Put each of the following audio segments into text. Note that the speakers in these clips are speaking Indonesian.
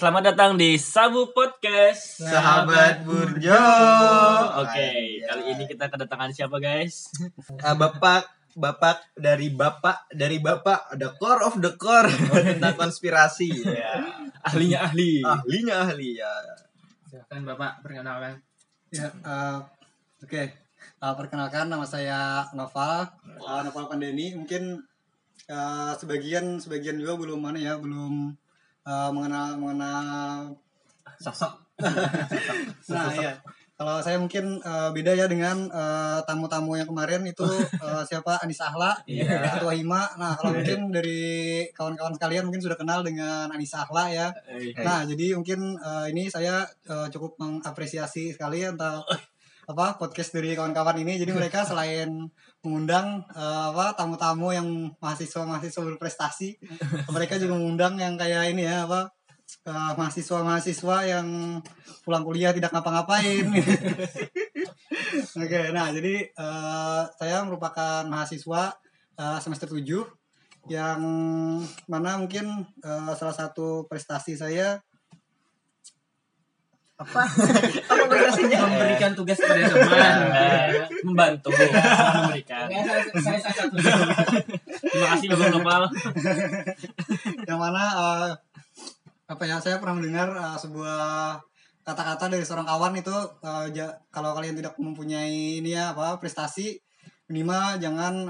Selamat datang di Sabu Podcast. Sahabat Burjo. Oke, kali ini kita kedatangan siapa guys? Ah, bapak Bapak dari Bapak dari Bapak ada core of the core tentang konspirasi ya. Ahlinya ahli. Ahlinya ahli ya. Silakan Bapak perkenalkan. Ya, eh, oke. Eh, perkenalkan nama saya Noval, Eh, Noval Pandeni. Mungkin eh, sebagian sebagian juga belum mana ya, belum eh, mengenal mengenal. Sosok. Nah, iya. Kalau saya mungkin eh, beda ya dengan eh, tamu-tamu yang kemarin itu eh, siapa Anissa Ahla, Iya. Ketua Hima. Nah, kalau mungkin dari kawan-kawan sekalian mungkin sudah kenal dengan Anissa Ahla ya. Eh, Nah, jadi mungkin eh, ini saya eh, cukup mengapresiasi sekali untuk apa podcast dari kawan-kawan ini. Jadi mereka selain mengundang eh, apa tamu-tamu yang mahasiswa-mahasiswa berprestasi, mereka juga mengundang yang kayak ini ya apa eh, mahasiswa-mahasiswa yang pulang kuliah tidak ngapa-ngapain. Oke, nah jadi eh, saya merupakan mahasiswa eh, semester 7 yang mana mungkin eh, salah satu prestasi saya Apa? Apa? Memberikan tugas kepada teman. eh, membantu, memberikan. Ya, saya, satu. Terima kasih Bapak Nopal. yang mana eh, apa ya saya pernah mendengar eh, sebuah kata-kata dari seorang kawan itu eh, ja- kalau kalian tidak mempunyai ini ya apa prestasi minimal jangan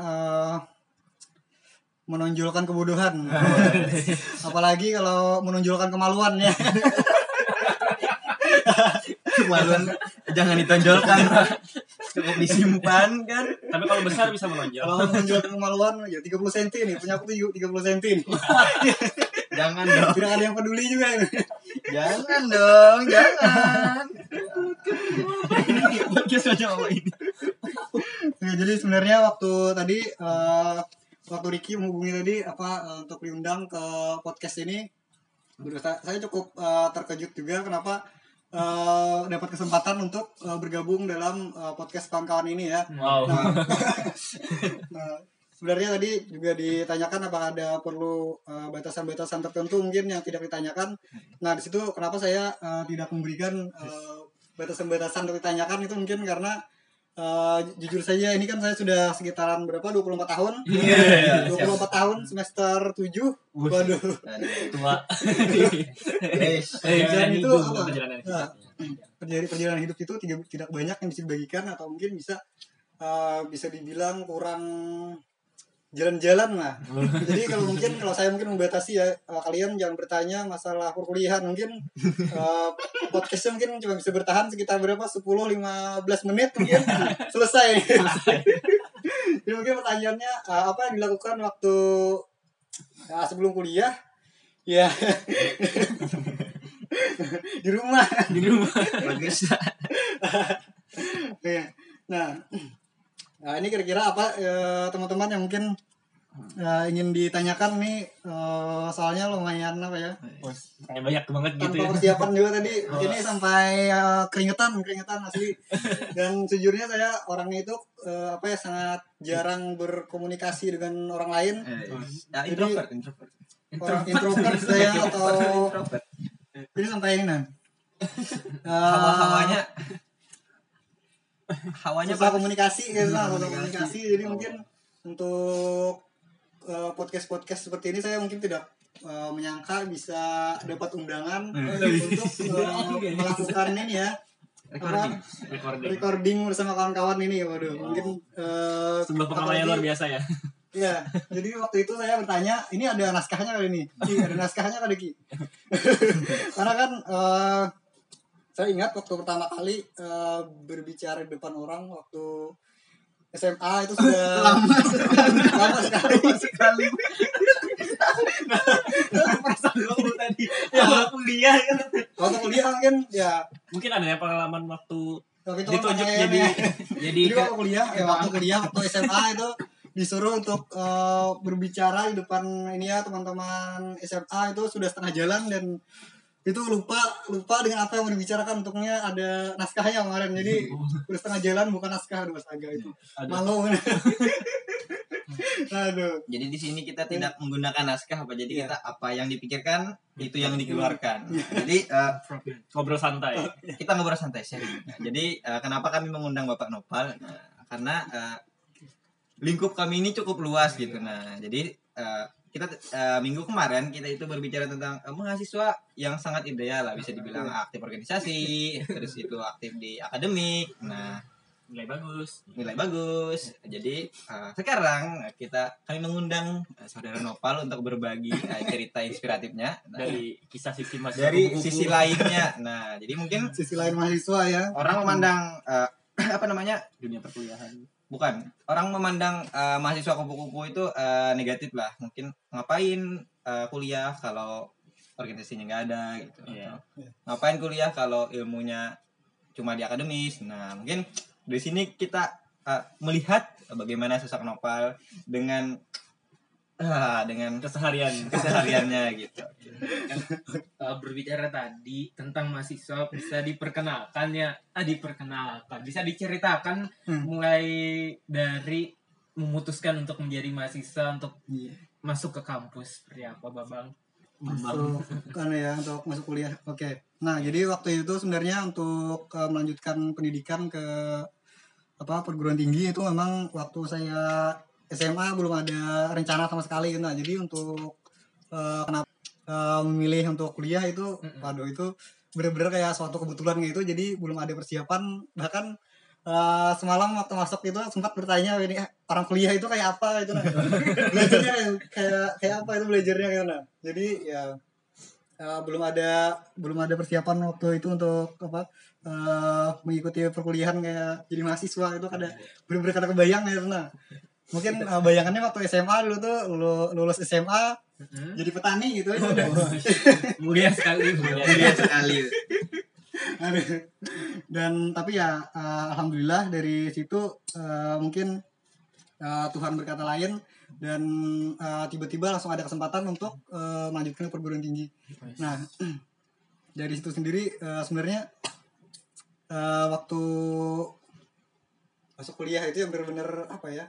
menonjolkan kebodohan apalagi kalau menonjolkan kemaluan ya Kemaluan jangan ditonjolkan. Cukup disimpan kan. Tapi kalau besar bisa menonjol. kalau menonjolkan kemaluan ya 30 cm nih punya aku tuh 30 cm. Jangan dong. tidak ada yang peduli juga ini. Jangan dong, jangan. Podcast ini? Jadi sebenarnya waktu tadi eh, waktu Ricky menghubungi tadi apa eh, untuk diundang ke podcast ini, saya, cukup eh, terkejut juga kenapa eh, dapat kesempatan untuk eh, bergabung dalam eh, podcast kawan-kawan ini ya. Wow. Nah, nah, sebenarnya tadi juga ditanyakan apakah ada perlu batasan-batasan tertentu mungkin yang tidak ditanyakan. Nah di situ kenapa saya eh, tidak memberikan batasan-batasan untuk ditanyakan itu mungkin karena eh, jujur saja ini kan saya sudah sekitaran berapa 24 tahun. Iya, 24 tahun semester 7. Waduh. Tua. Dan itu apa? perjalanan hidup. Nah, perjalanan perjalanan hidup itu tidak tidak banyak yang bisa dibagikan atau mungkin bisa eh, bisa dibilang kurang jalan-jalan lah. Jadi kalau mungkin kalau saya mungkin membatasi ya eh, kalian jangan bertanya masalah perkuliahan mungkin eh, podcastnya mungkin cuma bisa bertahan sekitar berapa 10 15 menit mungkin selesai. Jadi mungkin pertanyaannya eh, apa yang dilakukan waktu eh, sebelum kuliah? Ya di rumah. Di rumah. bagus. Oke. Nah, nah ini kira-kira apa eh, teman-teman yang mungkin eh, ingin ditanyakan nih eh, soalnya lumayan apa ya? Kayak banyak banget gitu tanpa ya. persiapan juga tadi. Ini sampai eh, keringetan keringetan asli. Dan sejujurnya saya orangnya itu eh, apa ya sangat jarang berkomunikasi dengan orang lain. Ya, introvert, introvert. orang introvert. saya atau Introvert. ini sampai ini nah Hawa-hawanya hawanya susah komunikasi gitu lah susah komunikasi. komunikasi jadi mungkin untuk podcast podcast seperti ini saya mungkin tidak eh, menyangka bisa dapat undangan untuk eh, melakukan ini ya Recording. Recording. recording bersama kawan-kawan ini waduh mungkin eh, Sebuah pengalaman yang luar biasa ya. Iya, jadi waktu itu saya bertanya, ini ada naskahnya kali ini? Ki, ada naskahnya kali Ki? Karena kan eh, saya ingat waktu pertama kali eh, berbicara di depan orang waktu SMA itu sudah lama sekali. Lama sekali. Perasaan lu tadi. Ya. Awal kuliah kan. Waktu kuliah mungkin ya Mungkin ada ya pengalaman waktu waktu itu kan ditunjuk pakai jadi jadi jadi waktu kuliah, ya waktu kuliah waktu SMA itu disuruh untuk eh, berbicara di depan ini ya teman-teman SMA itu sudah setengah jalan dan itu lupa lupa dengan apa yang mau dibicarakan untuknya ada naskahnya kemarin jadi udah setengah jalan bukan naskah aduh astaga itu Aduh. malu Aduh. Jadi di sini kita tidak menggunakan naskah apa jadi Iya. kita apa yang dipikirkan itu yang dikeluarkan. Jadi eh, Ngobrol santai. kita ngobrol santai sharing. Nah, jadi eh, kenapa kami mengundang Bapak Nopal? Nah, karena eh, lingkup kami ini cukup luas gitu. Nah, jadi eh, kita eh, minggu kemarin kita itu berbicara tentang eh, mahasiswa yang sangat ideal lah bisa dibilang aktif organisasi, terus itu aktif di akademik. Nah, Nilai bagus. nilai bagus. Jadi eh, sekarang kita kami mengundang saudara Nopal untuk berbagi eh, cerita inspiratifnya Nah, Dari kisah sisi mas dari sisi lainnya. Nah, jadi mungkin Sisi lain mahasiswa ya. orang memandang eh, apa namanya dunia perkuliahan. Bukan. Orang memandang eh, mahasiswa kupu-kupu itu eh, negatif lah. Mungkin ngapain eh, kuliah kalau organisasinya nggak ada gitu Iya. ngapain kuliah kalau ilmunya cuma di akademis? Nah mungkin di sini kita eh, melihat bagaimana sosok Nopal dengan ah, dengan Keseharian. kesehariannya gitu Eh, berbicara tadi tentang mahasiswa bisa diperkenalkan ya ah diperkenalkan bisa diceritakan Hmm. mulai dari memutuskan untuk menjadi mahasiswa untuk Iya. masuk ke kampus seperti apa babang Masuk kan ya untuk masuk kuliah. Oke. Nah, jadi waktu itu sebenarnya untuk eh, melanjutkan pendidikan ke apa perguruan tinggi itu memang waktu saya SMA belum ada rencana sama sekali nah jadi untuk eh, kenapa eh, memilih untuk kuliah itu Mm-mm. waduh itu bener-bener kayak suatu kebetulan gitu. Jadi belum ada persiapan. Bahkan eh, semalam waktu masuk itu sempat bertanya ini orang kuliah itu kayak apa? Itu nah belajarnya kayak- kayak apa itu belajarnya kayak nah jadi ya eh, belum ada belum ada persiapan waktu itu untuk apa eh, mengikuti perkuliahan kayak jadi mahasiswa. Itu kada bener-bener kada kebayang ya nah mungkin eh, bayangannya waktu SMA dulu tuh lulu- lulus SMA Mm-mm. jadi petani gitu. Aja udah mulia sekali mulia. Mulia sekali. Dan tapi ya eh, alhamdulillah dari situ eh, mungkin eh, Tuhan berkata lain dan eh, tiba-tiba langsung ada kesempatan untuk eh, melanjutkan ke perguruan tinggi. Nah dari situ sendiri eh, sebenarnya eh, waktu masuk kuliah itu yang benar-benar apa ya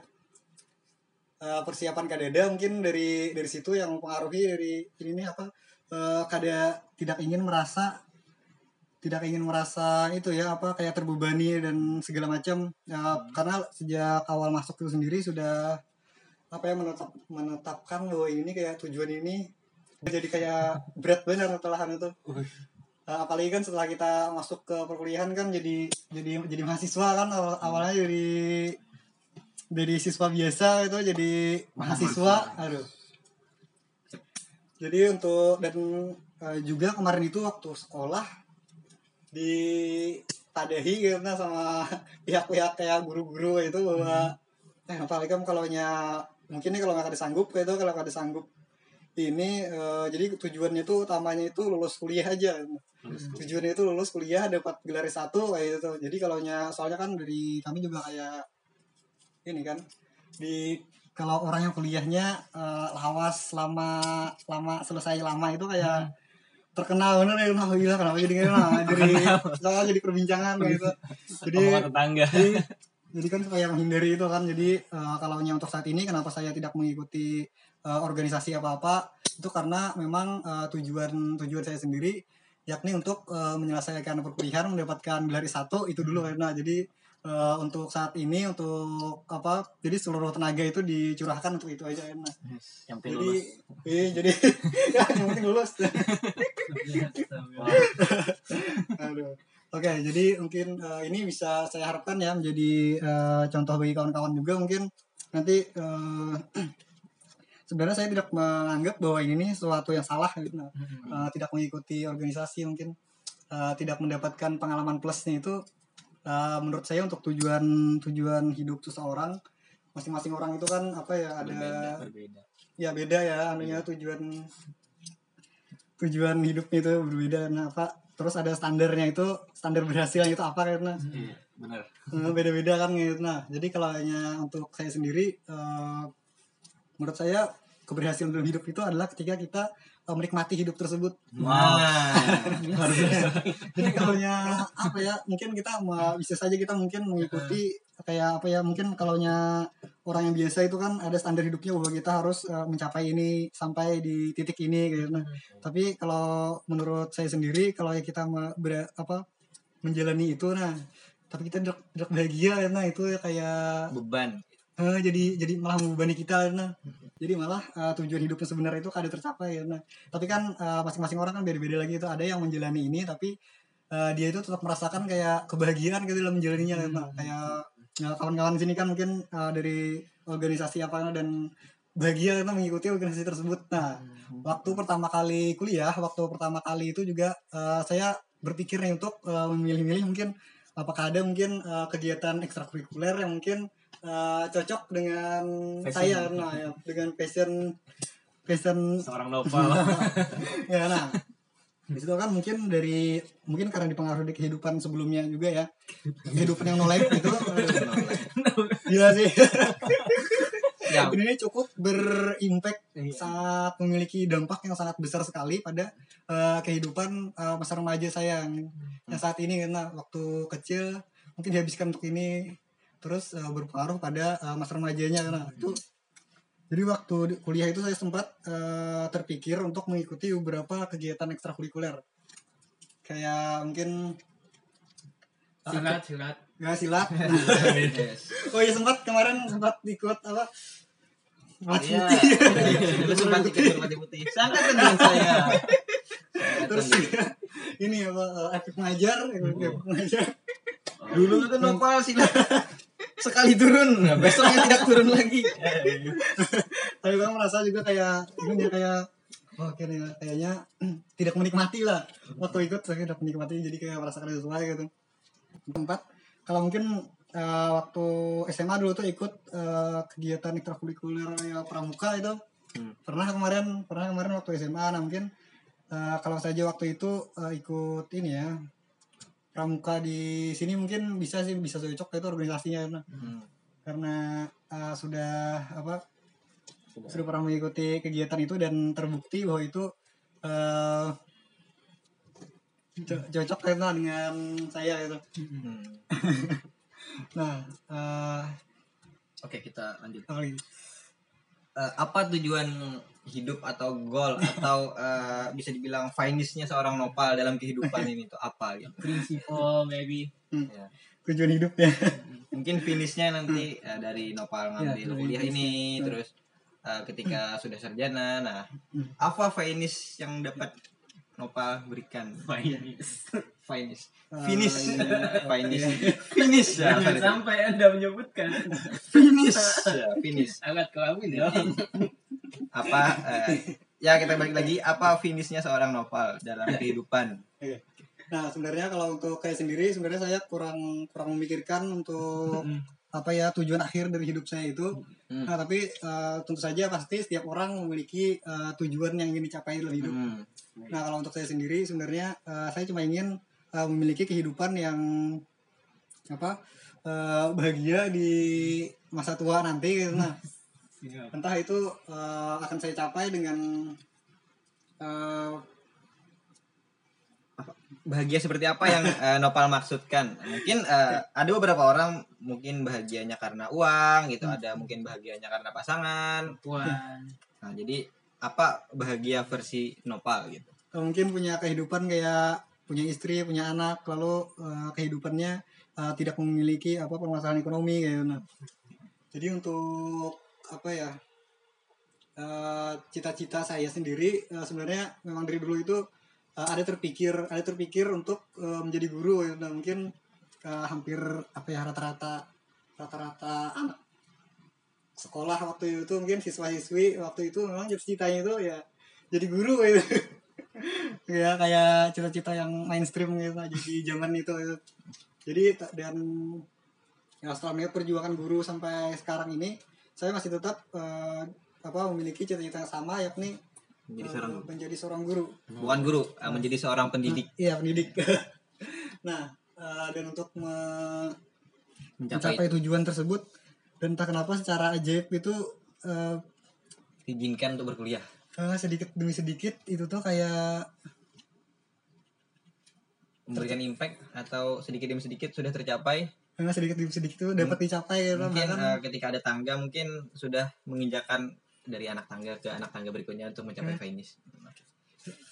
eh, persiapan kadada mungkin dari dari situ yang mempengaruhi dari ini nih apa eh, kada tidak ingin merasa tidak ingin merasa itu ya apa kayak terbebani dan segala macam. Ya, karena sejak awal masuk itu sendiri sudah apa ya menetap, menetapkan bahwa ini kayak tujuan ini jadi kayak berat benar setelah itu. Eh, apalagi kan setelah kita masuk ke perkuliahan kan jadi jadi jadi mahasiswa kan awal, awalnya dari dari siswa biasa itu jadi mahasiswa aduh. Jadi untuk dan eh, juga kemarin itu waktu sekolah di tadahi karena sama pihak-pihak kayak guru-guru itu bahwa eh apalagi kan kalau nya mungkin nih kalau nggak ada sanggup kayak itu kalau nggak ada sanggup ini eh, jadi tujuannya itu utamanya itu lulus kuliah aja. Tujuannya itu lulus kuliah dapat gelar S1 kayak gitu. Jadi kalau nya soalnya kan dari kami juga kayak ini kan di kalau orang yang kuliahnya eh, lawas selama selama selesai lama itu kayak terkenal bener ya nah gila kenapa jadi nah jadi soalnya jadi perbincangan gitu. Jadi tetangga. jadi, jadi kan supaya menghindari itu kan jadi eh, kalau untuk saat ini kenapa saya tidak mengikuti eh, organisasi apa apa itu karena memang eh, tujuan tujuan saya sendiri yakni untuk eh, menyelesaikan perkuliahan mendapatkan gelar S1 itu dulu karena jadi eh, untuk saat ini untuk apa jadi seluruh tenaga itu dicurahkan untuk itu aja karena Yang penting jadi lulus. iya jadi ya, yang penting lulus. Aduh. Oke, jadi mungkin eh, ini bisa saya harapkan ya menjadi eh, contoh bagi kawan-kawan juga mungkin. Nanti eh, sebenarnya saya tidak menganggap bahwa ini nih sesuatu yang salah gitu. Eh, tidak mengikuti organisasi mungkin. Eh, tidak mendapatkan pengalaman plusnya itu eh, menurut saya untuk tujuan tujuan hidup seseorang masing-masing orang itu kan apa ya ada Berbeda, berbeda. ya beda ya anunya tujuan tujuan hidupnya itu berbeda nah apa terus ada standarnya itu standar berhasilnya itu apa karena Iya, benar. Eh, beda-beda kan gitu nah jadi kalau hanya untuk saya sendiri eh, menurut saya keberhasilan dalam hidup itu adalah ketika kita eh, menikmati hidup tersebut. Nah, jadi kalau apa ya mungkin kita bisa saja kita mungkin mengikuti kayak apa ya mungkin kalau orang yang biasa itu kan ada standar hidupnya bahwa kita harus eh, mencapai ini sampai di titik ini gitu. Nah tapi kalau menurut saya sendiri kalau ya kita ber- apa menjalani itu nah tapi kita tidak tidak bahagia ya, nah itu ya kayak beban. eh, jadi jadi malah membebani kita nah jadi malah eh, tujuan hidup yang sebenarnya itu kada tercapai ya. Nah tapi kan eh, masing-masing orang kan beda-beda lagi itu ada yang menjalani ini tapi eh, dia itu tetap merasakan kayak kebahagiaan gitu dalam menjalaninya. Kan. Nah, kayak ya, kawan-kawan sini kan mungkin eh, dari organisasi apa dan bahagia karena mengikuti organisasi tersebut. Nah waktu pertama kali kuliah waktu pertama kali itu juga eh, saya berpikir nih untuk eh, memilih-milih mungkin apakah ada mungkin eh, kegiatan ekstrakurikuler yang mungkin eh, cocok dengan Passion. saya nah ya, dengan passion passion Seorang novel. ya nah. Di situ kan mungkin dari mungkin karena dipengaruhi di kehidupan sebelumnya juga ya. Kehidupan yang no life gitu. Gila sih. Ya, ini cukup berimpact sangat memiliki dampak yang sangat besar sekali pada eh, kehidupan eh, masa remaja saya. Yang, yang saat ini karena waktu kecil mungkin dihabiskan untuk ini terus eh, berpengaruh pada eh, masa remajanya. Karena itu jadi waktu di kuliah itu saya sempat eh, terpikir untuk mengikuti beberapa kegiatan ekstrakurikuler. Kayak mungkin silat silat. Nggak silat. Oh iya sempat kemarin sempat ikut apa? Merpati Iya. putih. Itu sempat ikut berpati putih. Sangat dengan saya. terus ini apa efek mengajar efek mengajar. Dulu itu nopal sih sekali turun, nah, besoknya tidak turun lagi. tapi bang merasa juga kayak ini kayak oh kayaknya kayaknya tidak menikmati lah waktu ikut saya tidak menikmati jadi kayak merasakan sesuai gitu tempat kalau mungkin eh, waktu SMA dulu tuh ikut eh, kegiatan ekstrakurikuler ya pramuka itu Hmm. pernah kemarin pernah kemarin waktu SMA nah mungkin eh, kalau saja waktu itu eh, ikut ini ya pramuka di sini mungkin bisa sih bisa cocok itu organisasinya karena Hmm. karena uh, sudah apa sudah pernah mengikuti kegiatan itu dan terbukti bahwa itu uh, co- cocok karena dengan saya gitu. Hmm. Nah, uh, Oke, kita lanjut. Eh, apa tujuan hidup atau goal atau eh, bisa dibilang finishnya seorang nopal dalam kehidupan ini tuh apa gitu? oh maybe tujuan hidup ya. Mungkin finishnya nanti eh, dari nopal ngambil Ya, kuliah finish. ini, Hmm. terus eh, ketika sudah sarjana, nah Hmm. apa finish yang dapat nopal berikan? finance Finish, Uh, finish, iya. finish, finish ya, jangan sampai anda menyebutkan finish, ya, finish. alat kelamin ya Apa? eh, ya kita balik lagi. Apa finishnya seorang nopal dalam kehidupan? Nah, sebenarnya kalau untuk kayak sendiri sebenarnya saya kurang kurang memikirkan untuk apa ya tujuan akhir dari hidup saya itu. Hmm. Nah, tapi eh, tentu saja pasti setiap orang memiliki eh, tujuan yang ingin dicapai dalam hidup. Hmm. Nah, kalau untuk saya sendiri sebenarnya eh, saya cuma ingin eh, memiliki kehidupan yang apa eh, bahagia di masa tua nanti gitu. Nah, entah itu eh, akan saya capai dengan eh, bahagia seperti apa yang eh, Nopal maksudkan? Mungkin eh, ada beberapa orang mungkin bahagianya karena uang gitu, ada mungkin bahagianya karena pasangan. puan Nah, jadi apa bahagia versi Nopal gitu? mungkin punya kehidupan kayak punya istri, punya anak, lalu eh, kehidupannya eh, tidak memiliki apa permasalahan ekonomi kayak gitu. Nah, jadi untuk apa ya eh, cita-cita saya sendiri eh, sebenarnya memang dari dulu itu eh, ada terpikir ada terpikir untuk eh, menjadi guru ya. Nah, mungkin eh, hampir apa ya rata-rata rata-rata anak sekolah waktu itu mungkin siswa-siswi waktu itu memang cita-citanya itu ya jadi guru gitu ya kayak cita-cita yang mainstream gitu jadi zaman itu gitu. jadi dan ya setelah perjuangan guru sampai sekarang ini saya masih tetap eh, apa memiliki cita-cita yang sama yakni Menjadi eh, seorang guru. menjadi seorang guru. Bukan guru, eh, menjadi seorang pendidik. Iya pendidik. Nah eh, dan untuk me- mencapai mencapai tujuan tersebut dan entah kenapa secara ajaib itu eh, diizinkan untuk berkuliah. eh, sedikit demi sedikit itu tuh kayak memberikan impact atau sedikit demi sedikit sudah tercapai eh, sedikit demi sedikit tuh dapat dicapai gitu mungkin eh, ketika ada tangga mungkin sudah menginjakan dari anak tangga ke anak tangga berikutnya untuk mencapai finish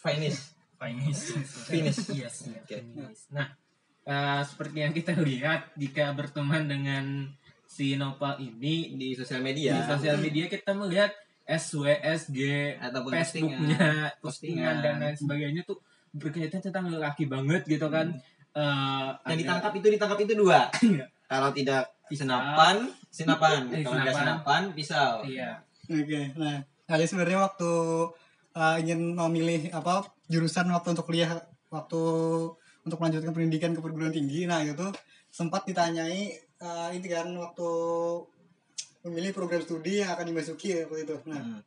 finish Finish. Finish. Yes. Oke. finish. Nah, eh, seperti yang kita lihat jika berteman dengan si Nopal ini di sosial di media sosial media kita melihat SWSG ataupun Facebooknya, postingan. postingan dan lain sebagainya tuh berkaitan tentang lelaki banget gitu kan. Eh, yang ditangkap itu ditangkap itu dua kalau tidak senapan senapan Eh, kalau tidak senapan. pisau Iya. Oke, nah kalian sebenarnya waktu uh, ingin memilih apa jurusan waktu untuk kuliah waktu untuk melanjutkan pendidikan ke perguruan tinggi, nah itu tuh sempat ditanyai uh, ini kan waktu memilih program studi yang akan dimasuki ya waktu itu. Nah, Hmm.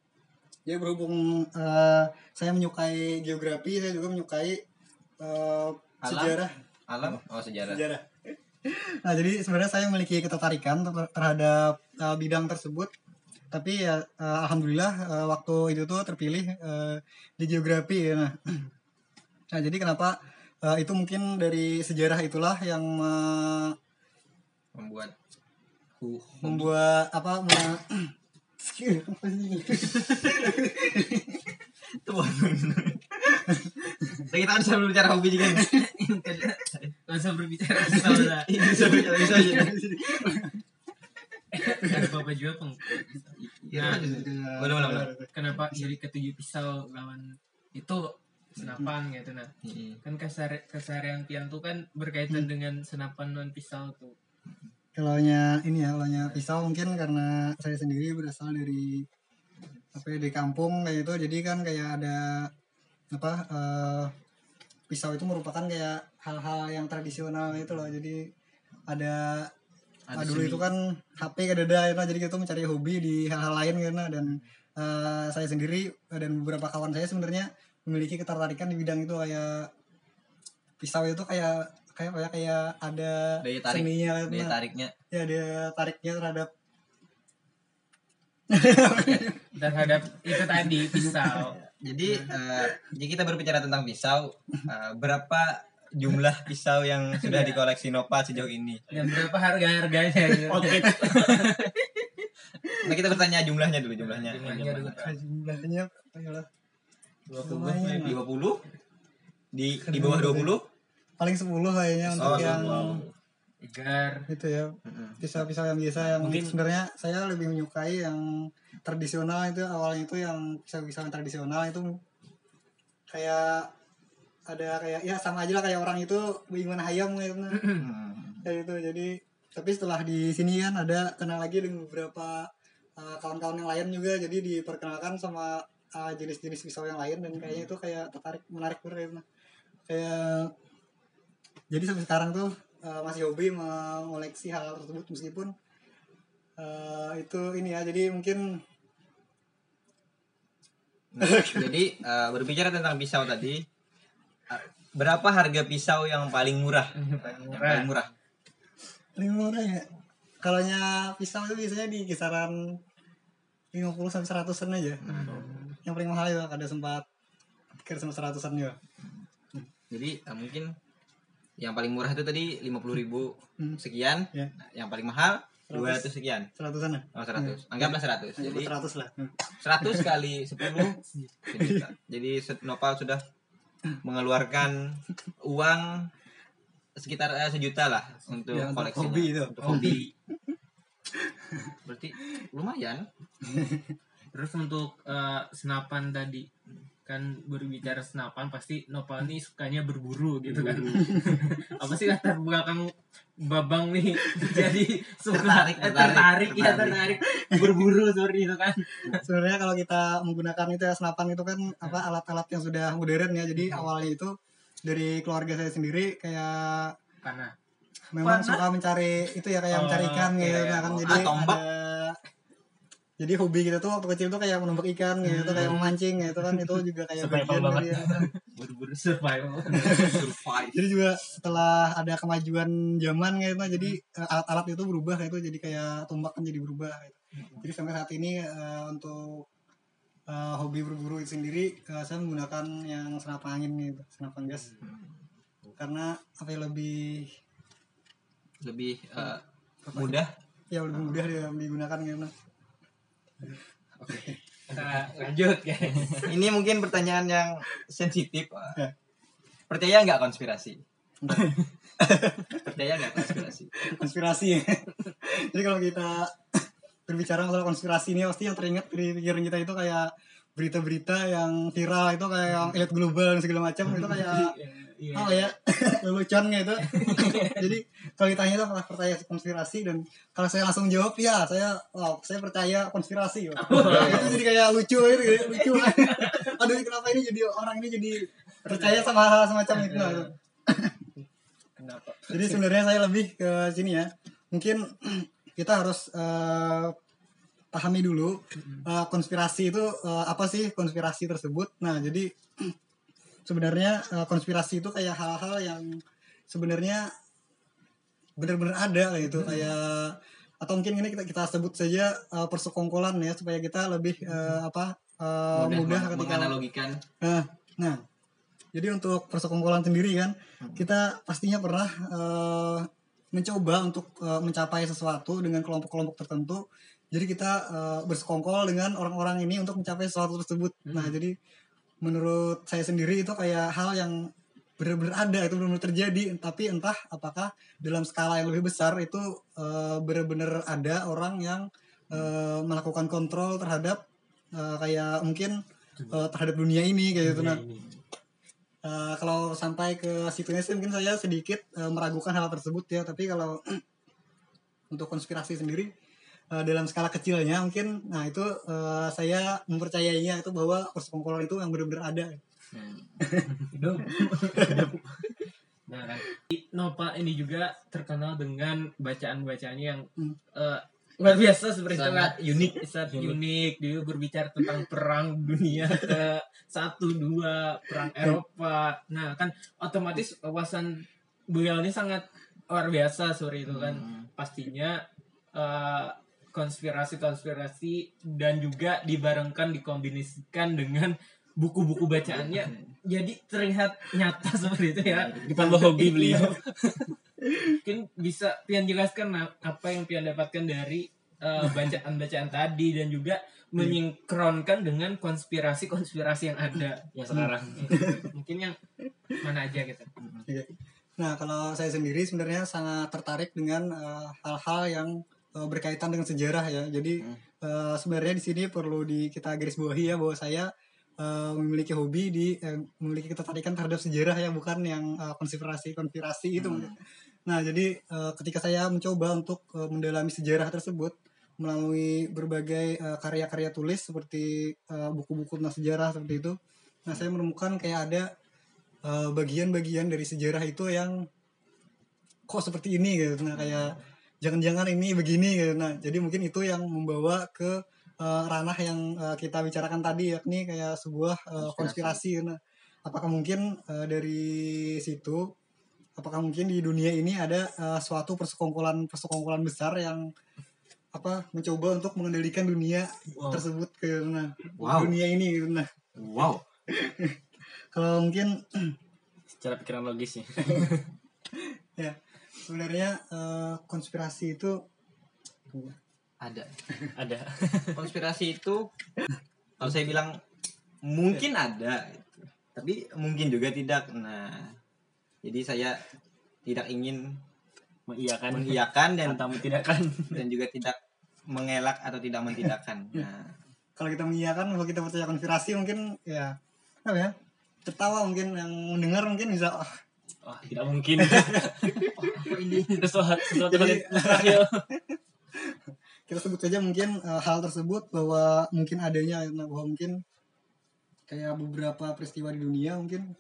jadi berhubung uh, saya menyukai geografi, saya juga menyukai uh, Alam? sejarah alam oh sejarah sejarah. Nah, jadi sebenarnya saya memiliki ketertarikan ter- terhadap uh, bidang tersebut. Tapi ya uh, alhamdulillah uh, waktu itu tuh terpilih uh, di geografi ya. Nah, nah jadi kenapa uh, itu mungkin dari sejarah itulah yang uh, membuat hu membuat apa me- kita kan sambil bicara hobi juga. Langsung berbicara saudara. Bisa bicara bisa aja. Ada bapak juga peng. Nah, boleh boleh boleh. Kenapa jadi ketujuh pisau lawan itu senapan gitu nah. Kan kesehari- keseharian Pian tuh kan berkaitan dengan senapan non pisau tuh. kalau nya ini ya kalau nya pisau mungkin karena saya sendiri berasal dari apa ya, di kampung kayak gitu jadi kan kayak ada apa eh, pisau itu merupakan kayak hal-hal yang tradisional itu loh jadi ada Ada ah, dulu seni. itu kan HP ke dada itu jadi gitu mencari hobi di hal-hal lain nah. dan eh, saya sendiri eh, dan beberapa kawan saya sebenarnya memiliki ketertarikan di bidang itu kayak pisau itu kayak kayak kayak kayak ada Daya tarik. seninya gitu, Daya nah. tariknya ya dia tariknya terhadap Terhadap itu tadi pisau. Jadi eh, jika kita berbicara tentang pisau, eh, berapa jumlah pisau yang sudah dikoleksi Nopal sejauh ini? Dan berapa harga harganya gitu. Nah kita bertanya jumlahnya dulu jumlahnya. Jumlahnya dulu. jumlahnya. Dua puluh. Lumayan. 50 di di bawah 20? paling 10 kayaknya untuk Oh, yang Egar. itu ya. Pisau-pisau yang biasa yang Mungkin- sebenarnya saya lebih menyukai yang tradisional itu awalnya itu yang pisau-pisau yang tradisional itu kayak ada kayak ya sama aja lah kayak orang itu bingung hayam gitu. Kayak gitu. Jadi tapi setelah di sini kan ada kenal lagi dengan beberapa uh, kawan-kawan yang lain juga. Jadi diperkenalkan sama uh, jenis-jenis pisau yang lain dan kayaknya itu kayak tertarik menarik banget kayaknya. kayak jadi sampai sekarang tuh uh, masih hobi mengoleksi hal tersebut meskipun uh, itu ini ya jadi mungkin Nah, jadi eh, berbicara tentang pisau tadi, eh, berapa harga pisau yang paling murah? Yang paling murah. paling murah. Ya? Kalau nya pisau itu biasanya di kisaran 50 sampai 100-an aja. Yang paling mahal ya ada sempat kira sama 100-an ya Jadi eh, mungkin yang paling murah itu tadi 50.000 ribu Hmm. sekian, Ya. Nah, yang paling mahal 200 100. sekian. 100-an ya Oh, 100. Anggaplah 100. Jadi 100 lah 100 kali 10 sejuta. Jadi set- Nopal sudah mengeluarkan uang sekitar eh, sejuta lah untuk Ya, untuk koleksi hobi itu. Untuk hobi. Berarti lumayan. Terus untuk eh, senapan tadi kan berbicara senapan pasti Nopal nih sukanya berburu gitu kan. Apa sih latar belakang Babang nih jadi suka Tertarik, eh, tertarik, tertarik, ya tertarik. tertarik berburu seperti itu kan. sebenarnya kalau kita menggunakan itu ya senapan itu kan apa alat-alat yang sudah modern ya jadi awalnya itu dari keluarga saya sendiri kayak Karena memang Mana? suka mencari itu ya kayak Oh, mencari ikan gitu iya, nah, kan oh, jadi ah, tombak. ada jadi hobi kita tuh waktu kecil tuh kayak menembak ikan gitu kayak memancing gitu kan. Itu juga kayak Survival banget. dari berburu survival. Survive. jadi juga setelah ada kemajuan zaman gitu jadi eh, alat-alat itu berubah gitu. Jadi kayak tombak kan jadi berubah gitu. jadi sampai saat ini eh, untuk eh, hobi berburu itu sendiri eh, saya menggunakan yang senapan angin gitu senapan gas. Karena apa ya lebih lebih eh, mudah? Ya lebih mudah dia digunakan gitu Kita lanjut guys. ini mungkin pertanyaan yang sensitif Ya. percaya nggak konspirasi percaya nggak konspirasi konspirasi ya. jadi kalau kita berbicara masalah konspirasi ini pasti yang teringat dari pikiran kita itu kayak berita-berita yang viral itu kayak yang elit global dan segala macam itu kayak Iya. apa ya lelucon gitu jadi kalau ditanya itu apakah percaya konspirasi? Dan kalau saya langsung jawab ya saya wow, saya percaya konspirasi itu jadi kayak lucu gitu lucu aduh kenapa ini jadi orang ini jadi percaya sama hal semacam itu. Kenapa? jadi sebenarnya saya lebih ke sini ya. Mungkin kita harus eh, pahami dulu eh, konspirasi itu eh, apa sih konspirasi tersebut? Nah jadi sebenarnya eh, konspirasi itu kayak hal-hal yang sebenarnya benar-benar ada gitu. Kayak atau mungkin ini kita kita sebut saja eh, persekongkolan ya supaya kita lebih eh, apa eh, mudah, meng- ketika menganalogikan. Nah, nah, jadi untuk persekongkolan sendiri kan, kita pastinya pernah eh, mencoba untuk eh, mencapai sesuatu dengan kelompok-kelompok tertentu. Jadi kita eh, bersekongkol dengan orang-orang ini untuk mencapai sesuatu tersebut. Nah, jadi menurut saya sendiri itu kayak hal yang benar-benar ada itu benar-benar terjadi. Tapi entah apakah dalam skala yang lebih besar itu eh, benar-benar ada orang yang eh, melakukan kontrol terhadap eh, kayak mungkin eh, terhadap dunia ini kayak gitu. Nah Eh, kalau sampai ke situnya sih mungkin saya sedikit eh, meragukan hal tersebut ya. Tapi kalau untuk konspirasi sendiri eh, dalam skala kecilnya mungkin nah itu eh, saya mempercayainya itu bahwa persekongkolan itu yang benar-benar ada. Hidup. nah kan Nova ini juga terkenal dengan bacaan-bacaannya yang Hmm. eh, luar biasa seperti itu Sangat unik sangat unik. Dia berbicara tentang perang dunia ke satu dua perang Eropa. Nah kan otomatis wawasan beliau ini sangat luar biasa seperti itu kan. Hmm. pastinya eh, konspirasi-konspirasi dan juga dibarengkan dikombinasikan dengan buku-buku bacaannya jadi terlihat nyata seperti itu ya Ditambah hobi beliau. mungkin bisa Pian jelaskan nah, apa yang Pian dapatkan dari eh, bacaan-bacaan tadi dan juga menyinkronkan dengan konspirasi-konspirasi yang ada yang sekarang. mungkin yang mana aja gitu Iya. Nah, kalau saya sendiri sebenarnya sangat tertarik dengan eh, hal-hal yang eh, berkaitan dengan sejarah ya. Jadi eh, sebenarnya di sini perlu di kita garis bawahi ya bahwa saya eh, memiliki hobi di eh, memiliki ketertarikan terhadap sejarah ya, bukan yang eh, konspirasi-konspirasi itu. Nah, jadi eh, ketika saya mencoba untuk eh, mendalami sejarah tersebut melalui berbagai karya-karya tulis seperti buku-buku tentang sejarah seperti itu. Nah, saya menemukan kayak ada bagian-bagian dari sejarah itu yang kok seperti ini gitu nah kayak jangan-jangan ini begini gitu nah jadi mungkin itu yang membawa ke eh, ranah yang eh, kita bicarakan tadi yakni kayak sebuah eh, konspirasi nah apakah mungkin eh, dari situ apakah mungkin di dunia ini ada eh, suatu persekongkolan persekongkolan besar yang apa mencoba untuk mengendalikan dunia Wow. tersebut ke nah Wow. dunia ini gitu. nah wow kalau mungkin Secara pikiran logisnya. ya sebenarnya eh, konspirasi itu ada Ada. konspirasi itu kalau saya bilang mungkin ada gitu. tapi mungkin juga tidak nah jadi saya tidak ingin Mengiyakan mengiyakan dan atau tidak kan. dan juga tidak mengelak atau tidak mentidakkan nah kalau kita mengiyakan kalau kita percaya konspirasi mungkin ya apa ya tertawa mungkin yang mendengar mungkin bisa ah, Wah, tidak mungkin. ini sesuatu mustahil. kita sebut saja mungkin eh, hal tersebut bahwa mungkin adanya nah, bahwa mungkin kayak beberapa peristiwa di dunia mungkin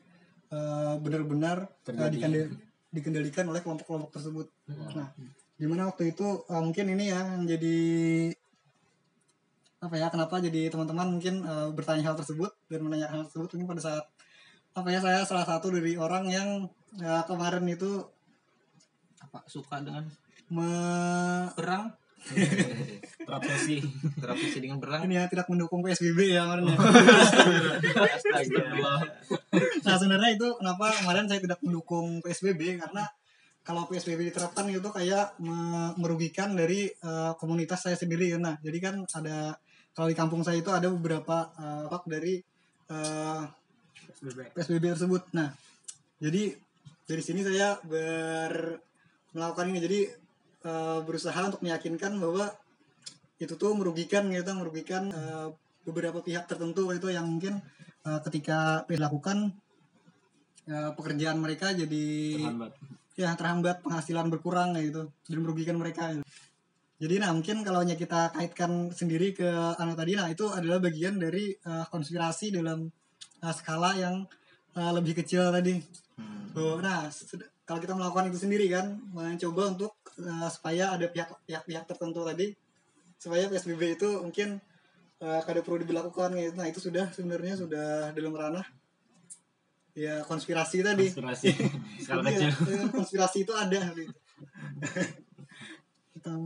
eh, benar-benar Terjadi. dikendali- dikendalikan oleh kelompok-kelompok tersebut. Nah, di mana waktu itu eh, mungkin ini ya yang jadi apa ya kenapa jadi teman-teman mungkin eh, bertanya hal tersebut dan menanyakan hal tersebut mungkin pada saat apa ya saya salah satu dari orang yang eh, kemarin itu apa suka dengan me- perang terobsesi terobsesi dengan perang ini yang tidak mendukung PSBB ya kemarin ya. Nah sebenarnya itu kenapa kemarin saya tidak mendukung PSBB karena kalau PSBB diterapkan itu kayak me- merugikan dari eh, komunitas saya sendiri. Nah jadi kan ada kalau di kampung saya itu ada beberapa apa dari PSBB tersebut. Nah jadi dari sini saya ber melakukan ini. Jadi eh, berusaha untuk meyakinkan bahwa itu tuh merugikan gitu merugikan eh, beberapa pihak tertentu itu yang mungkin eh, ketika dilakukan eh, pekerjaan mereka jadi terhambat. Ya terhambat penghasilan berkurang gitu dan merugikan mereka gitu. jadi nah mungkin kalau hanya kita kaitkan sendiri ke anak tadi nah itu adalah bagian dari eh, konspirasi dalam eh, skala yang eh, lebih kecil tadi. Hmm. Nah kalau kita melakukan itu sendiri kan mencoba untuk eh, supaya ada pihak pihak pihak tertentu tadi supaya psbb itu mungkin eh, kada perlu diberlakukan gitu. Nah itu sudah sebenarnya sudah dalam ranah ya konspirasi tadi. Konspirasi. Skala Iya, kecil. iya, konspirasi itu ada gitu. Kita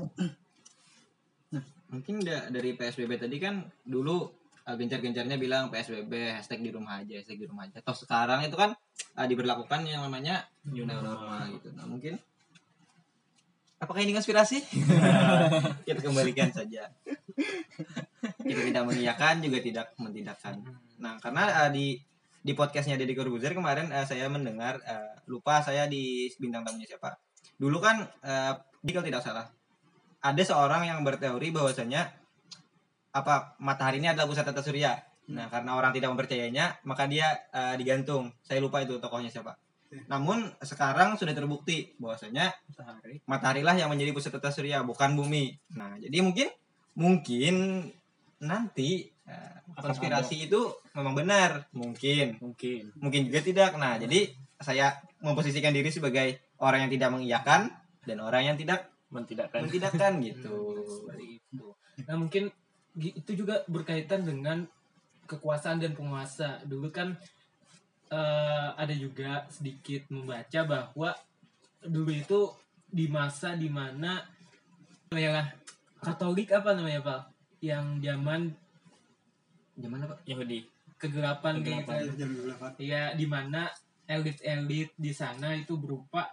mungkin da- dari PSBB tadi kan dulu uh, gencar-gencarnya bilang PSBB hashtag di rumah aja hashtag di rumah aja. Toh sekarang itu kan uh, diberlakukan yang namanya new normal gitu. Nah mungkin apakah ini konspirasi? Kita kembalikan saja. Kita tidak mengiyakan juga tidak mentidakkan nah karena uh, di di podcastnya Deddy Corbuzier kemarin uh, saya mendengar uh, lupa saya di bintang tamunya siapa. Dulu kan uh, kalau tidak salah ada seorang yang berteori bahwasanya apa matahari ini adalah pusat tata surya. Nah, karena orang tidak mempercayainya, maka dia eh, digantung. Saya lupa itu tokohnya siapa. Namun sekarang sudah terbukti bahwasanya matahari matahari lah yang menjadi pusat tata surya, bukan bumi. Nah, jadi mungkin mungkin nanti eh, konspirasi itu memang benar, mungkin. mungkin Mungkin juga tidak. Nah, jadi saya memposisikan diri sebagai orang yang tidak mengiyakan dan orang yang tidak mentidakkan mentidakkan gitu. nah mungkin itu juga berkaitan dengan kekuasaan dan penguasa dulu kan eh, ada juga sedikit membaca bahwa dulu itu di masa di mana namanya Katolik apa namanya pak yang zaman Zaman apa? Yahudi kegelapan, Kegelapan. gitu jam delapan. ya di mana elit-elit di sana itu berupa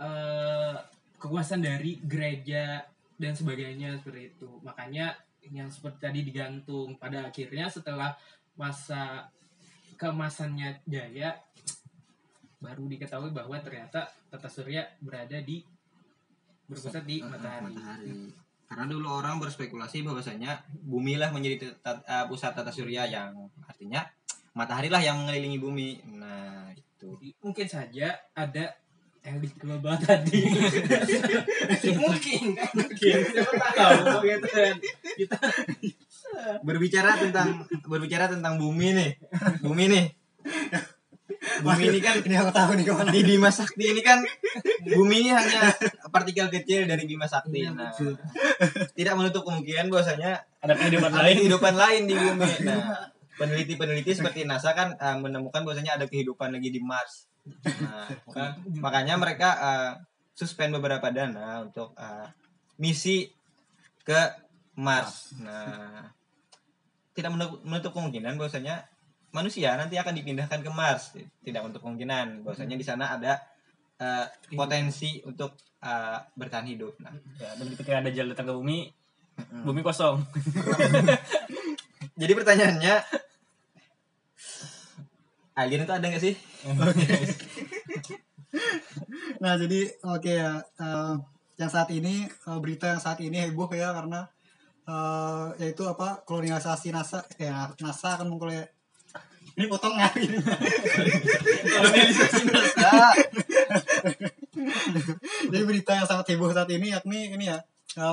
eh, kekuasaan dari gereja dan sebagainya seperti itu makanya yang seperti tadi digantung pada akhirnya setelah masa kemasannya Jaya baru diketahui bahwa ternyata tata surya berada di berpusat di Uh, uh, matahari. matahari. Karena dulu orang berspekulasi bahwasanya bumi lah menjadi tat- uh, pusat tata surya yang artinya matahari lah yang mengelilingi bumi. Nah, itu. Jadi, mungkin saja ada elit global tadi mungkin kan mungkin siapa tahu gitu kan kita Berbicara tentang berbicara tentang bumi nih. Bumi nih. Bumi ini kan ini aku tahu nih ke mana di Bima Sakti ini kan bumi ini hanya partikel kecil dari Bima Sakti. Iya, Nah, tidak menutup kemungkinan bahwasanya ada kehidupan ada lain kehidupan lain di bumi. Nah, peneliti-peneliti seperti NASA kan uh, menemukan bahwasanya ada kehidupan lagi di Mars. Nah, maka- makanya mereka uh, suspend beberapa dana untuk uh, misi ke Mars. Nah, tidak menutup, kemungkinan bahwasanya manusia nanti akan dipindahkan ke Mars. Tidak untuk kemungkinan bahwasanya di sana ada uh, potensi untuk uh, bertahan hidup. Nah, ya, dan ketika ada jalan datang ke bumi mm. bumi kosong Jadi pertanyaannya Alien itu ada nggak sih? Nah jadi oke ya eh, yang saat ini eh, berita yang saat ini heboh ya karena eh, yaitu apa kolonialisasi NASA ya NASA akan mengkoloni ini potong nggak ini Kolonialisasi NASA. jadi berita yang sangat heboh saat ini yakni ini ya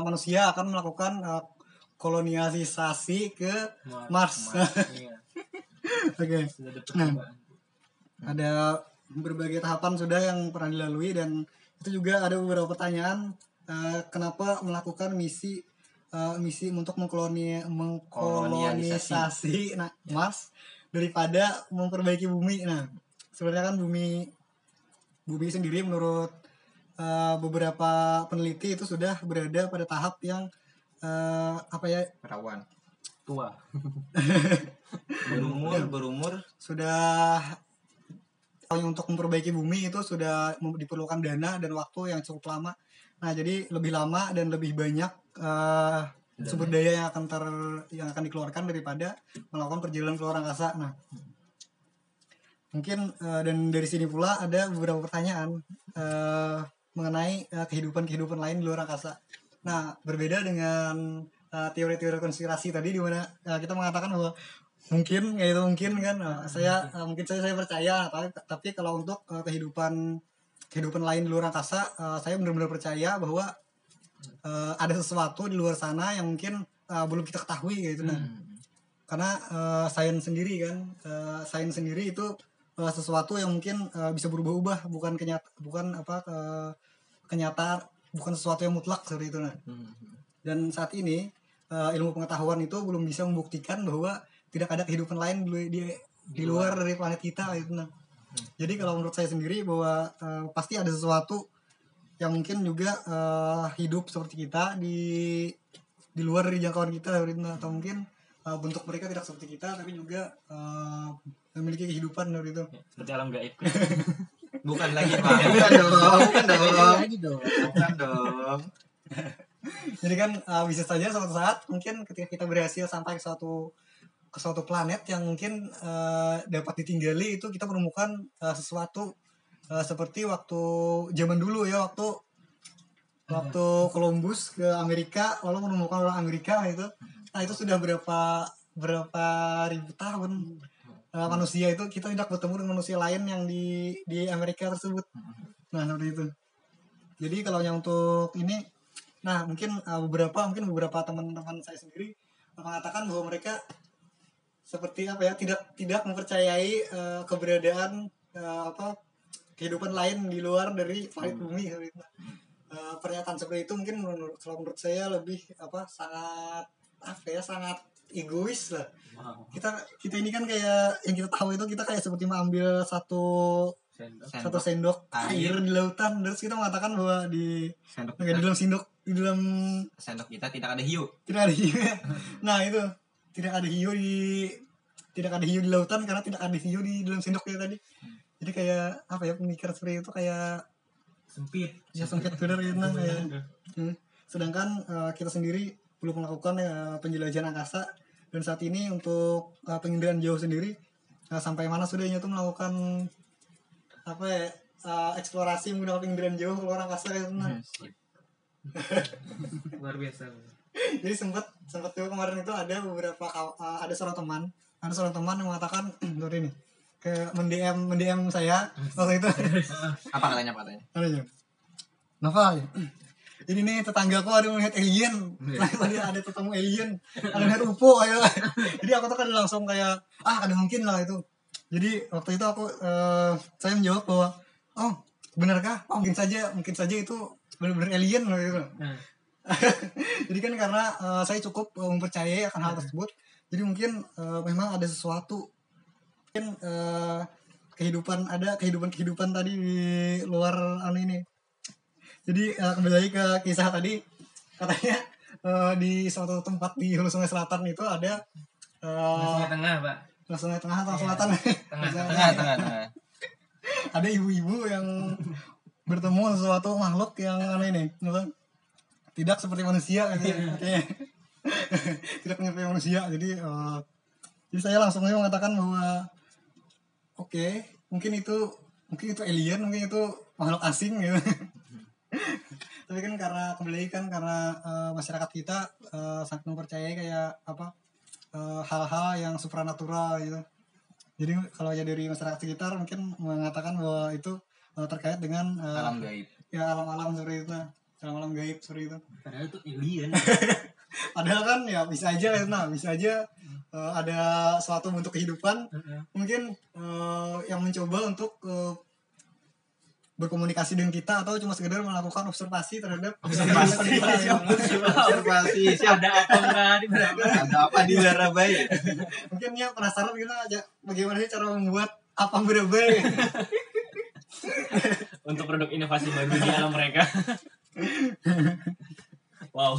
manusia akan melakukan kolonialisasi ke Mars. Iya, oke Nah. ada berbagai tahapan sudah yang pernah dilalui dan itu juga ada beberapa pertanyaan eh, kenapa melakukan misi eh, misi untuk mengkoloni mengkolonisasi nah, Mars daripada memperbaiki bumi nah sebenarnya kan bumi bumi sendiri menurut eh, beberapa peneliti itu sudah berada pada tahap yang eh, apa ya Perawan. Tua Berumur, berumur. sudah kalau untuk memperbaiki bumi itu sudah diperlukan dana dan waktu yang cukup lama. Nah, jadi lebih lama dan lebih banyak eh, sumber daya yang akan ter yang akan dikeluarkan daripada melakukan perjalanan ke luar angkasa. Nah, mungkin eh, dan dari sini pula ada beberapa pertanyaan eh, mengenai eh, kehidupan-kehidupan lain di luar angkasa. Nah, berbeda dengan eh, teori-teori konspirasi tadi di mana eh, kita mengatakan bahwa mungkin ya itu mungkin kan. Eh, saya eh, mungkin saya saya percaya tapi tapi kalau untuk eh, kehidupan kehidupan lain di luar angkasa eh, saya benar-benar percaya bahwa eh, ada sesuatu di luar sana yang mungkin eh, belum kita ketahui gitu nah karena eh, sains sendiri kan eh, sains sendiri itu eh, sesuatu yang mungkin eh, bisa berubah-ubah bukan kenyata bukan apa eh, kenyataan bukan sesuatu yang mutlak seperti itu nah. Dan saat ini eh, ilmu pengetahuan itu belum bisa membuktikan bahwa tidak ada kehidupan lain di di, di luar dari planet kita gitu nah jadi kalau menurut saya sendiri bahwa eh, pasti ada sesuatu yang mungkin juga eh, hidup seperti kita di di luar dari jangkauan kita seperti itu. atau mungkin eh, bentuk mereka tidak seperti kita tapi juga eh, memiliki kehidupan seperti itu seperti alam gaib Bukan lagi, Pak. Bukan dong. Bukan dong Bukan dong. Jadi kan uh, bisa saja suatu saat mungkin ketika kita berhasil sampai ke suatu ke suatu planet yang mungkin uh, dapat ditinggali itu kita menemukan uh, sesuatu uh, seperti waktu zaman dulu ya waktu waktu Columbus ke Amerika lalu menemukan orang Amerika itu. Nah itu sudah berapa berapa ribu tahun uh, manusia itu kita tidak bertemu dengan manusia lain yang di di Amerika tersebut. Nah seperti itu. Jadi kalau yang untuk ini Nah, mungkin uh, beberapa mungkin beberapa teman-teman saya sendiri mengatakan bahwa mereka seperti apa ya tidak tidak mempercayai uh, keberadaan uh, apa kehidupan lain di luar dari planet bumi seperti itu. Uh, pernyataan seperti itu mungkin menurut kalau menurut saya lebih apa sangat apa ya sangat egois lah kita kita ini kan kayak yang kita tahu itu kita kayak seperti mengambil satu Sendok. satu sendok air Air. di lautan terus kita mengatakan bahwa di Sendok Nggak, di dalam sendok di dalam sendok kita tidak ada hiu. tidak ada hiu ya. nah itu tidak ada hiu di tidak ada hiu di lautan karena tidak ada hiu di dalam sendoknya tadi jadi kayak apa ya pemikiran seperti itu kayak sempit ya sempit benar gitu nah, kayak Hmm. sedangkan eh, kita sendiri belum melakukan eh, penjelajahan angkasa dan saat ini untuk eh, penginderaan jauh sendiri eh, sampai mana sudahnya tuh melakukan apa ya eh, eksplorasi menggunakan penginderaan jauh keluar angkasa gitu nah. luar biasa jadi sempat sempat juga kemarin itu ada beberapa uh, ada seorang teman ada seorang teman yang mengatakan seperti ini ke mendm mendm saya waktu itu. Apa katanya, Pak, katanya? ada ya Novel ini nih tetanggaku ada melihat alien. Tadi ada ketemu alien ada melihat UFO ayo jadi aku tuh kan langsung kayak ah ada mungkin lah itu. Jadi waktu itu aku eh, saya menjawab bahwa oh benarkah? Oh, mungkin saja mungkin saja itu benar-benar alien lah gitu nah, jadi kan karena eh, saya cukup eh, mempercayai akan hal tersebut jadi mungkin eh, memang ada sesuatu mungkin eh, kehidupan ada kehidupan kehidupan tadi di luar anu ini. Jadi eh, kembali lagi ke kisah tadi katanya eh, di suatu tempat di hulu sungai selatan itu ada Sungai eh tengah pak. Sungai tengah atau Iya. selatan? Tengah Tengah, tengah, tengah. ada ibu-ibu yang bertemu sesuatu makhluk yang aneh ini tidak seperti manusia gitu ya, katanya. tidak menyerupai manusia. Jadi eh, jadi saya langsung aja mengatakan bahwa oke mungkin itu mungkin itu alien mungkin itu makhluk asing gitu. Tapi kan karena kembali kan karena eh, masyarakat kita eh, sangat mempercayai kayak apa hal-hal yang supranatural gitu. Jadi kalau ya dari masyarakat sekitar mungkin mengatakan bahwa itu eh, terkait dengan eh, Alam gaib. ya alam-alam seperti itu alam-alam gaib seperti itu padahal itu alien padahal kan ya bisa aja ya nah bisa aja eh, ada suatu bentuk kehidupan mungkin eh, yang mencoba untuk eh, berkomunikasi dengan kita atau cuma sekedar melakukan observasi terhadap Observasi. kita, ya. Observasi. Ada apa enggak di Ada apa di Larabai? mungkin ya penasaran kita aja bagaimana sih cara membuat apa berapa untuk produk inovasi baru di alam mereka. wow.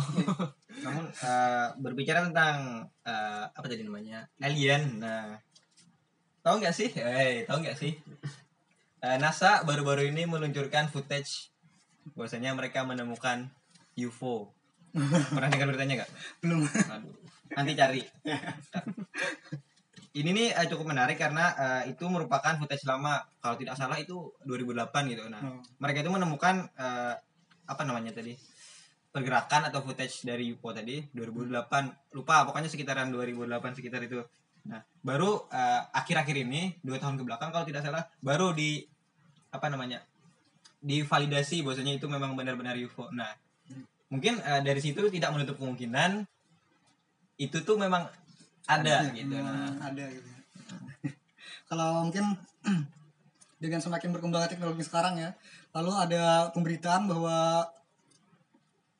Namun eh, berbicara tentang eh, apa tadi namanya alien, nah tahu nggak sih? Eh, tahu nggak sih? Eh, NASA baru-baru ini meluncurkan footage bahwasanya mereka menemukan UFO. Pernah dengar beritanya nggak? belum Aduh, nanti cari. Ini nih eh, cukup menarik karena eh, itu merupakan footage lama. Kalau tidak salah itu 2008 gitu. Nah, Oh. mereka itu menemukan eh, apa namanya tadi? pergerakan atau footage dari UFO tadi 2008 lupa pokoknya sekitaran 2008 sekitar itu nah baru eh, akhir-akhir ini dua tahun ke belakang kalau tidak salah baru di apa namanya divalidasi bahwasanya itu memang benar-benar UFO nah mungkin eh, dari situ tidak menutup kemungkinan itu tuh memang ada gitu. Hmm, nah ada gitu. Kalau mungkin dengan semakin berkembangnya teknologi sekarang ya lalu ada pemberitaan bahwa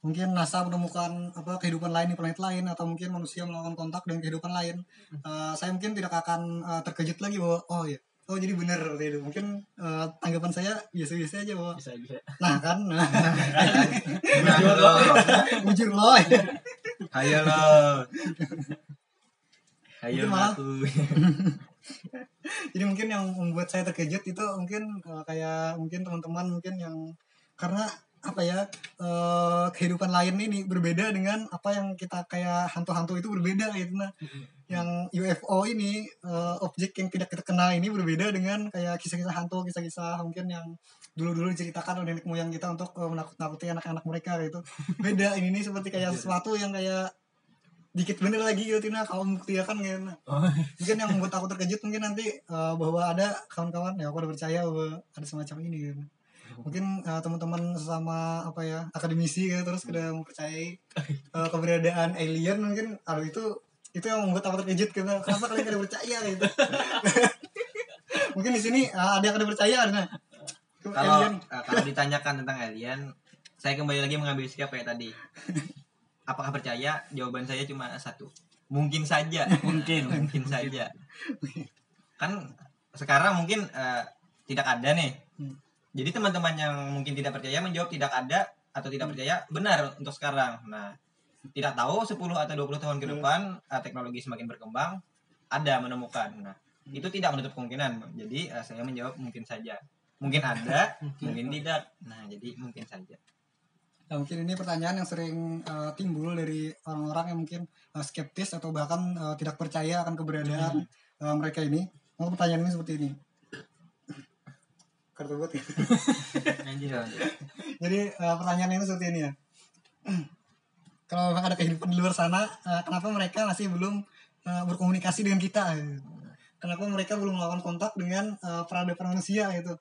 mungkin NASA menemukan apa kehidupan lain di planet lain atau mungkin manusia melakukan kontak dengan kehidupan lain Eh, saya mungkin tidak akan eh, terkejut lagi bahwa oh ya oh jadi benar seperti itu mungkin eh, tanggapan saya biasa-biasa aja bahwa Bisa bisa. nah kan? Nah. Nah, lo, jujur loh. Ayo lo ayo Mungkin malah- jadi mungkin yang membuat saya terkejut itu mungkin eh, kayak mungkin teman-teman mungkin yang karena apa ya eh, kehidupan lain ini berbeda dengan apa yang kita kayak hantu-hantu itu berbeda gitu. Nah yang UFO ini eh, objek yang tidak kita kenal ini berbeda dengan kayak kisah-kisah hantu kisah-kisah mungkin yang dulu-dulu diceritakan oleh nenek moyang kita untuk menakut-nakuti anak-anak mereka gitu. Beda ini nih seperti kayak sesuatu yang kayak dikit bener lagi gitu nah kalau membuktikan gitu. Nah Oh, mungkin yang membuat aku terkejut mungkin nanti eh, bahwa ada kawan-kawan ya aku udah percaya bahwa ada semacam ini gitu. Mungkin eh, teman-teman sesama apa ya akademisi gitu terus udah mempercayai eh, keberadaan alien mungkin aduh itu itu yang membuat aku terkejut gitu. Kenapa kalian tidak percaya gitu? Mungkin di sini eh, ada yang ada percaya kan nah Itu kalau alien. kalau ditanyakan tentang alien saya kembali lagi mengambil sikap kayak tadi apakah percaya? Jawaban saya cuma satu. Mungkin saja. Mungkin. Mungkin saja. Kan sekarang mungkin eh, tidak ada nih. Hmm. jadi teman-teman yang mungkin tidak percaya menjawab tidak ada atau tidak percaya benar untuk sekarang. Nah tidak tahu 10 atau 20 tahun ke Hmm. depan eh, teknologi semakin berkembang ada menemukan. Nah Hmm. itu tidak menutup kemungkinan. Jadi eh, saya menjawab mungkin saja. Mungkin ada mungkin. tidak. Nah jadi mungkin saja Nah, mungkin ini pertanyaan yang sering eh, timbul dari orang-orang yang mungkin eh, skeptis atau bahkan eh, tidak percaya akan keberadaan eh, mereka ini. Mau pertanyaan ini seperti ini. Kartu buat ya. Jadi eh, pertanyaan ini seperti ini ya. Kalau memang ada kehidupan di luar sana, eh, kenapa mereka masih belum eh, berkomunikasi dengan kita? gitu? Kenapa mereka belum melakukan kontak dengan eh, peradaban manusia gitu?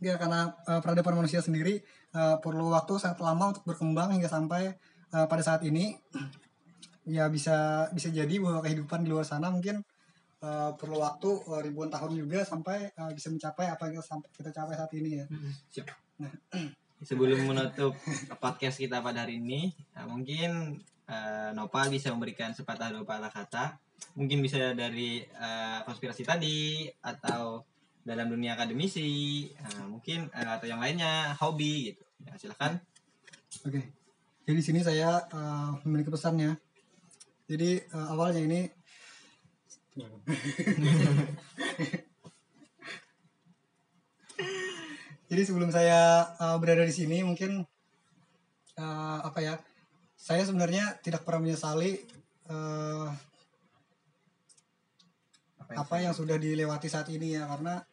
Ya karena eh, peradaban manusia sendiri eh, perlu waktu sangat lama untuk berkembang hingga sampai eh, pada saat ini. Ya bisa bisa jadi bahwa kehidupan di luar sana mungkin eh, perlu waktu eh, ribuan tahun juga sampai eh, bisa mencapai apa yang kita, sampai- kita capai saat ini ya. sebelum menutup podcast kita pada hari ini nah, mungkin eh, Nopal bisa memberikan sepatah dua patah kata. Mungkin bisa dari eh, konspirasi tadi atau dalam dunia akademisi nah, mungkin eh, atau yang lainnya hobi gitu ya, silakan Oke. Jadi di sini saya eh, memiliki pesannya. Jadi eh, awalnya ini Jadi sebelum saya eh, berada di sini mungkin eh, apa ya? Saya sebenarnya tidak pernah menyesali eh, apa yang sudah dilewati saat ini ya karena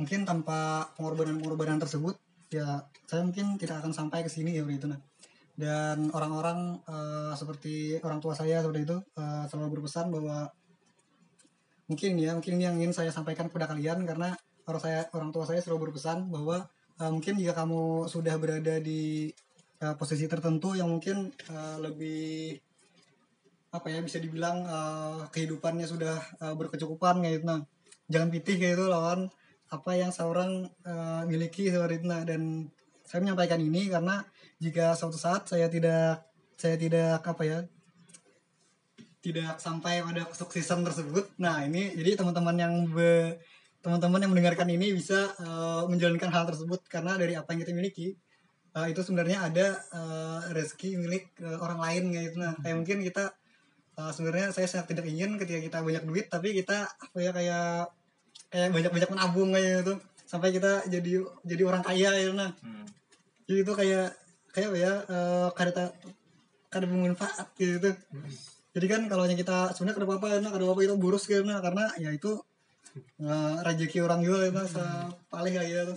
mungkin tanpa pengorbanan-pengorbanan tersebut ya saya mungkin tidak akan sampai ke sini ya begitu nah dan orang-orang eh, seperti orang tua saya seperti itu eh, selalu berpesan bahwa mungkin ya mungkin ini yang ingin saya sampaikan kepada kalian karena orang saya orang tua saya selalu berpesan bahwa eh, mungkin jika kamu sudah berada di eh, posisi tertentu yang mungkin eh, lebih apa ya bisa dibilang eh, kehidupannya sudah eh, berkecukupan kayak gitu nah jangan pitih kayak itu lawan apa yang seorang eh, miliki nah dan saya menyampaikan ini karena jika suatu saat saya tidak saya tidak apa ya tidak sampai pada kesuksesan tersebut. Nah ini jadi teman-teman yang be- teman-teman yang mendengarkan ini bisa eh, menjalankan hal tersebut. Karena dari apa yang kita miliki eh, itu sebenarnya ada eh, rezeki milik eh, orang lain gitu. Nah kayak mungkin kita eh, sebenarnya saya sangat tidak ingin ketika kita banyak duit tapi kita apa ya kayak kayak banyak-banyak menabung kayak gitu sampai kita jadi jadi orang kaya ya nah. Hmm. jadi itu kayak kayak ya eh, kada kada bermanfaat gitu jadi kan kalau hanya kita sebenarnya kada apa-apa nah, kada apa-apa itu burus gitu nah, karena ya itu eh, rezeki orang juga itu paling kayak gitu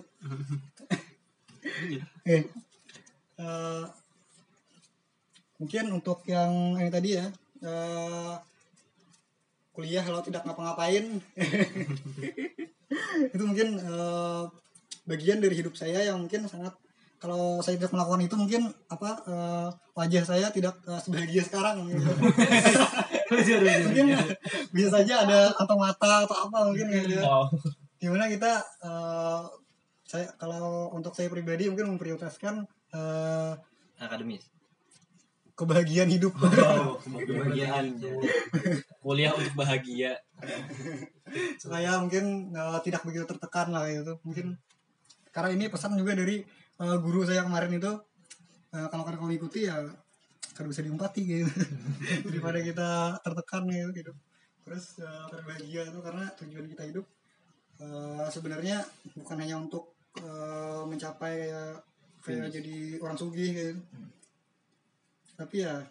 Oke. Eh, mungkin untuk yang ini tadi ya eh, kuliah kalau tidak ngapa-ngapain itu mungkin eh, bagian dari hidup saya yang mungkin sangat kalau saya tidak melakukan itu mungkin apa eh, wajah saya tidak eh, sebahagia sekarang gitu. mungkin bisa saja ada atau mata atau apa mungkin gitu ya Oh. gimana kita eh, saya kalau untuk saya pribadi mungkin memprioritaskan eh, akademis kebahagiaan hidup. Kebahagiaan. Kuliah untuk bahagia. supaya mungkin eh, tidak begitu tertekan lah gitu. Mungkin karena ini pesan juga dari eh, guru saya kemarin itu eh, kalau kalian kau ikuti ya kan bisa diumpati gitu. Daripada kita tertekan gitu, gitu. terus eh, berbahagia itu karena tujuan kita hidup eh, sebenarnya bukan hanya untuk eh, mencapai kayak kayak jadi orang sugih gitu tapi ya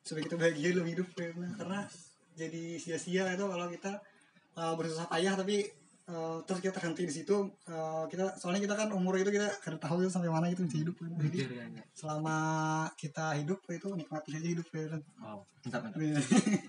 supaya kita bahagia dalam hidup gitu. karena jadi sia-sia itu kalau kita uh, bersusah payah tapi uh, terus kita terhenti di situ uh, kita soalnya kita kan umur itu kita kan tahu itu sampai mana itu bisa hidup kan. jadi selama kita hidup itu nikmati aja hidup ya kan mantap mantap Iya.